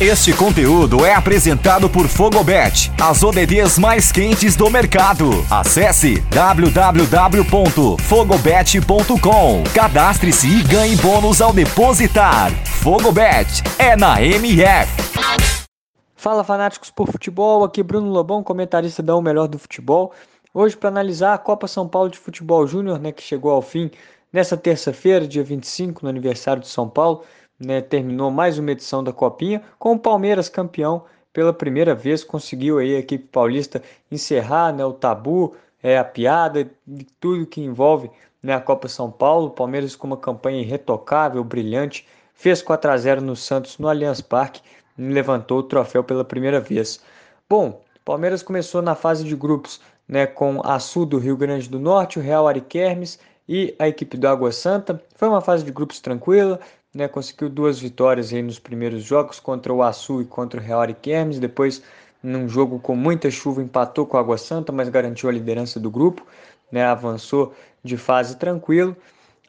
Este conteúdo é apresentado por Fogobet, as ODDs mais quentes do mercado. Acesse www.fogobet.com. Cadastre-se e ganhe bônus ao depositar. Fogobet é na MF. Fala fanáticos por futebol, aqui Bruno Lobão, comentarista da O Melhor do Futebol. Hoje para analisar a Copa São Paulo de Futebol Júnior, né, que chegou ao fim nessa terça-feira, dia 25, no aniversário de São Paulo né, terminou mais uma edição da Copinha com o Palmeiras campeão pela primeira vez, conseguiu aí a equipe paulista encerrar né, o tabu, é, a piada tudo que envolve né, a Copa São Paulo. O Palmeiras com uma campanha irretocável, brilhante, fez 4 a 0 no Santos no Allianz Parque e levantou o troféu pela primeira vez. Bom, o Palmeiras começou na fase de grupos né, com a Sul do Rio Grande do Norte, o Real Ariquermes e a equipe do Água Santa. Foi uma fase de grupos tranquila, né, conseguiu duas vitórias aí nos primeiros jogos contra o Açu e contra o Real Ariquemes, depois num jogo com muita chuva empatou com o Água Santa, mas garantiu a liderança do grupo, né, avançou de fase tranquilo.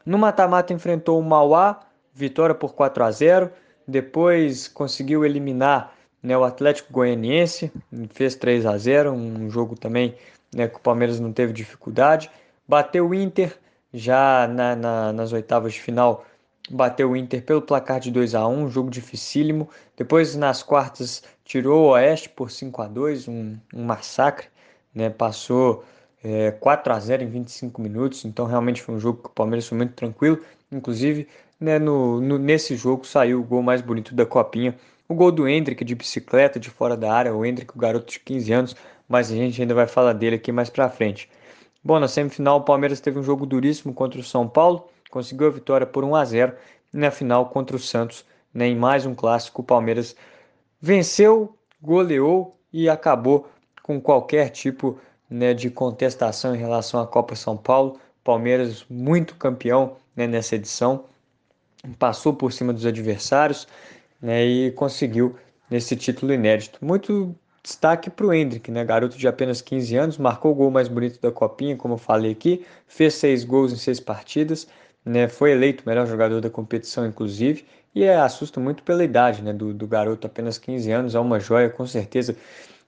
No mata-mata enfrentou o Mauá, vitória por 4 a 0, depois conseguiu eliminar né, o Atlético Goianiense, fez 3 a 0, um jogo também né, que o Palmeiras não teve dificuldade, bateu o Inter já na, na, nas oitavas de final bateu o Inter pelo placar de 2 a 1 jogo dificílimo. Depois, nas quartas, tirou o Oeste por 5 a 2 um, um massacre. Né? Passou é, 4 a 0 em 25 minutos, então realmente foi um jogo que o Palmeiras foi muito tranquilo. Inclusive, né, no, no, nesse jogo saiu o gol mais bonito da Copinha. O gol do Hendrick de bicicleta de fora da área, o Hendrick, o garoto de 15 anos, mas a gente ainda vai falar dele aqui mais pra frente. Bom, na semifinal o Palmeiras teve um jogo duríssimo contra o São Paulo, conseguiu a vitória por 1 a 0 na final contra o Santos, né, em mais um clássico. O Palmeiras venceu, goleou e acabou com qualquer tipo né, de contestação em relação à Copa São Paulo. Palmeiras muito campeão né, nessa edição, passou por cima dos adversários né, e conseguiu nesse título inédito. Muito destaque para o Hendrick, né, garoto de apenas 15 anos, marcou o gol mais bonito da Copinha, como eu falei aqui, fez seis gols em seis partidas, né, foi eleito o melhor jogador da competição, inclusive, e é, assusta muito pela idade né, do, do garoto, apenas 15 anos, é uma joia, com certeza,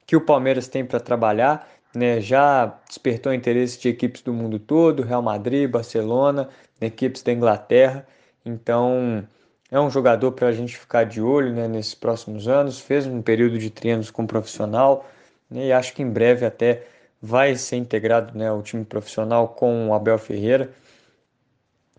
que o Palmeiras tem para trabalhar. Né, já despertou interesse de equipes do mundo todo, Real Madrid, Barcelona, equipes da Inglaterra. Então, é um jogador para a gente ficar de olho né, nesses próximos anos. Fez um período de treinos com profissional né, e acho que em breve até vai ser integrado né, ao time profissional com o Abel Ferreira.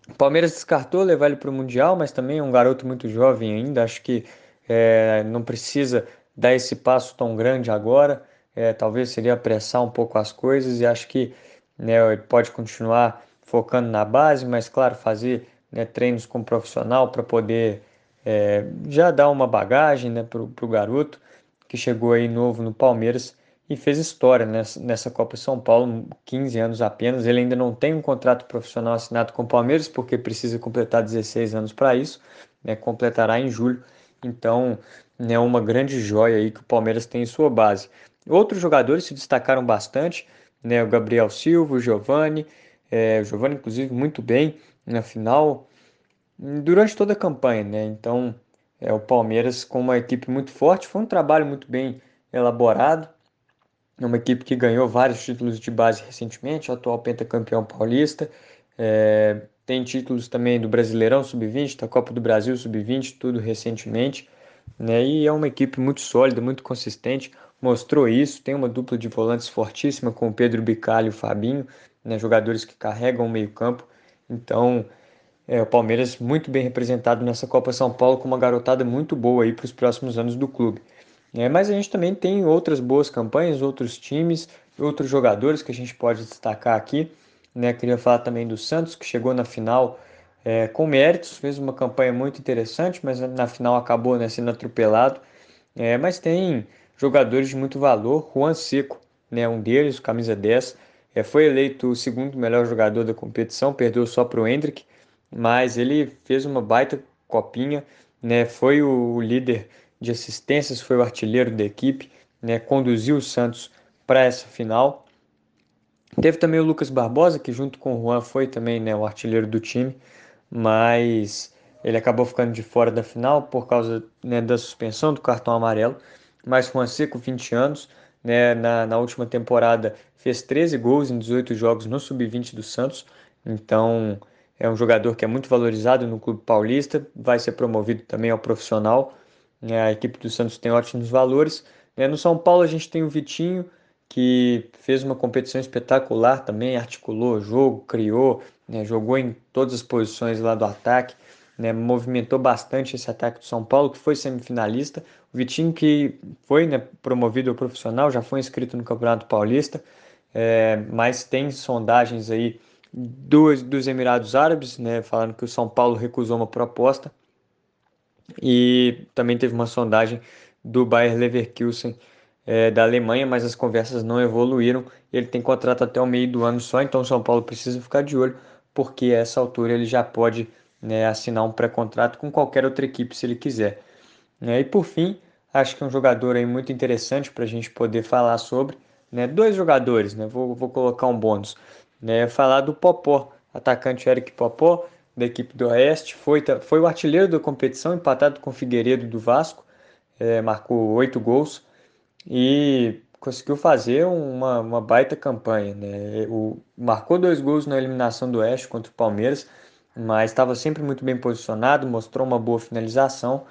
O Palmeiras descartou levar ele para o Mundial, mas também é um garoto muito jovem ainda. Acho que é, não precisa dar esse passo tão grande agora. É, talvez seria apressar um pouco as coisas e acho que né, ele pode continuar focando na base, mas claro, fazer né, treinos com profissional para poder é, já dar uma bagagem né, para o garoto que chegou aí novo no Palmeiras e fez história nessa, nessa Copa São Paulo, 15 anos apenas. Ele ainda não tem um contrato profissional assinado com o Palmeiras, porque precisa completar 16 anos para isso, né, completará em julho. Então, é né, uma grande joia aí que o Palmeiras tem em sua base. Outros jogadores se destacaram bastante, né, o Gabriel Silva, o Giovani, é, o Giovani, inclusive, muito bem na final, durante toda a campanha. Né? Então, é, o Palmeiras, com uma equipe muito forte, foi um trabalho muito bem elaborado uma equipe que ganhou vários títulos de base recentemente, atual pentacampeão paulista. É, tem títulos também do Brasileirão Sub-20, da Copa do Brasil Sub-20, tudo recentemente. Né? E é uma equipe muito sólida, muito consistente, mostrou isso. Tem uma dupla de volantes fortíssima com o Pedro Bicalho e o Fabinho, né? jogadores que carregam o meio-campo. Então, é, o Palmeiras muito bem representado nessa Copa São Paulo, com uma garotada muito boa aí para os próximos anos do clube. É, mas a gente também tem outras boas campanhas, outros times, outros jogadores que a gente pode destacar aqui. Né? Queria falar também do Santos, que chegou na final é, com méritos, fez uma campanha muito interessante, mas na final acabou né, sendo atropelado. É, mas tem jogadores de muito valor, Juan Seco, né, um deles, camisa 10, é, foi eleito o segundo melhor jogador da competição, perdeu só para o Hendrick, mas ele fez uma baita copinha, né, foi o líder de assistências, foi o artilheiro da equipe, né, conduziu o Santos para essa final. Teve também o Lucas Barbosa, que junto com o Juan foi também né, o artilheiro do time, mas ele acabou ficando de fora da final por causa né, da suspensão do cartão amarelo. Mas Fonseca, 20 anos, né, na, na última temporada fez 13 gols em 18 jogos no sub-20 do Santos. Então é um jogador que é muito valorizado no clube paulista, vai ser promovido também ao profissional. Né, a equipe do Santos tem ótimos valores. Né, no São Paulo a gente tem o Vitinho, que fez uma competição espetacular também, articulou o jogo, criou, né, jogou em todas as posições lá do ataque, movimentou bastante esse ataque do São Paulo, que foi semifinalista. O Vitinho, que foi né, promovido ao profissional, já foi inscrito no Campeonato Paulista, é, mas tem sondagens aí dos, dos Emirados Árabes, né, falando que o São Paulo recusou uma proposta, e também teve uma sondagem do Bayer Leverkusen é, da Alemanha, mas as conversas não evoluíram. Ele tem contrato até o meio do ano só, então São Paulo precisa ficar de olho, porque a essa altura ele já pode né, assinar um pré-contrato com qualquer outra equipe se ele quiser. Né? E por fim, acho que é um jogador aí muito interessante para a gente poder falar sobre. Né? Dois jogadores, né? vou, vou colocar um bônus. Né? Falar do Popó, atacante Eric Popó, da equipe do Oeste, foi, foi o artilheiro da competição, empatado com o Figueiredo do Vasco, é, marcou oito gols e conseguiu fazer uma, uma baita campanha. Né? O, marcou dois gols na eliminação do Oeste contra o Palmeiras, mas estava sempre muito bem posicionado, mostrou uma boa finalização.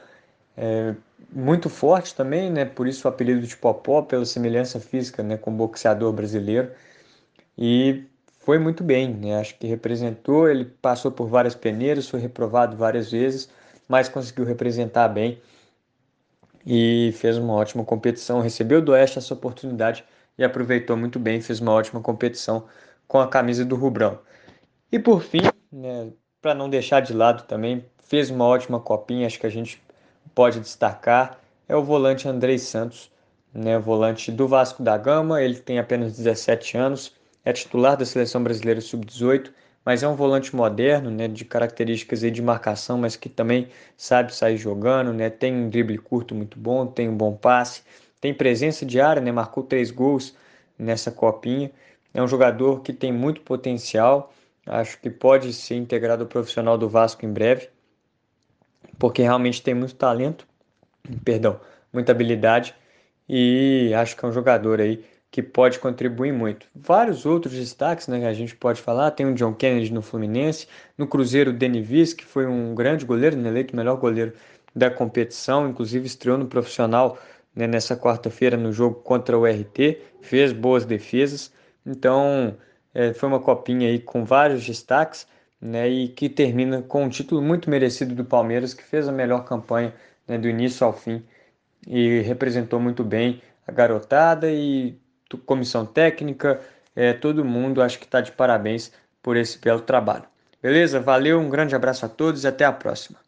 É, muito forte também, né? por isso o apelido de Popó, pela semelhança física né? com o boxeador brasileiro. E foi muito bem, né? acho que representou. Ele passou por várias peneiras, foi reprovado várias vezes, mas conseguiu representar bem e fez uma ótima competição. Recebeu do Oeste essa oportunidade e aproveitou muito bem, fez uma ótima competição com a camisa do Rubrão. E por fim, né, para não deixar de lado também, fez uma ótima copinha, acho que a gente pode destacar, é o volante Andrei Santos, né, volante do Vasco da Gama, ele tem apenas 17 anos, é titular da seleção brasileira sub-18 mas é um volante moderno, né, de características de marcação, mas que também sabe sair jogando, né, tem um drible curto muito bom, tem um bom passe, tem presença de área, né, marcou três gols nessa copinha. É um jogador que tem muito potencial, acho que pode ser integrado ao profissional do Vasco em breve, porque realmente tem muito talento, perdão, muita habilidade e acho que é um jogador aí que pode contribuir muito. Vários outros destaques né, que a gente pode falar, tem o John Kennedy no Fluminense, no Cruzeiro o Denivis, que foi um grande goleiro, né, eleito o melhor goleiro da competição, inclusive estreou no profissional né, nessa quarta-feira no jogo contra o RT, fez boas defesas, então é, foi uma copinha aí com vários destaques, né, e que termina com um título muito merecido do Palmeiras, que fez a melhor campanha né, do início ao fim e representou muito bem a garotada e comissão técnica, é, todo mundo acho que está de parabéns por esse belo trabalho. Beleza? Valeu, um grande abraço a todos e até a próxima.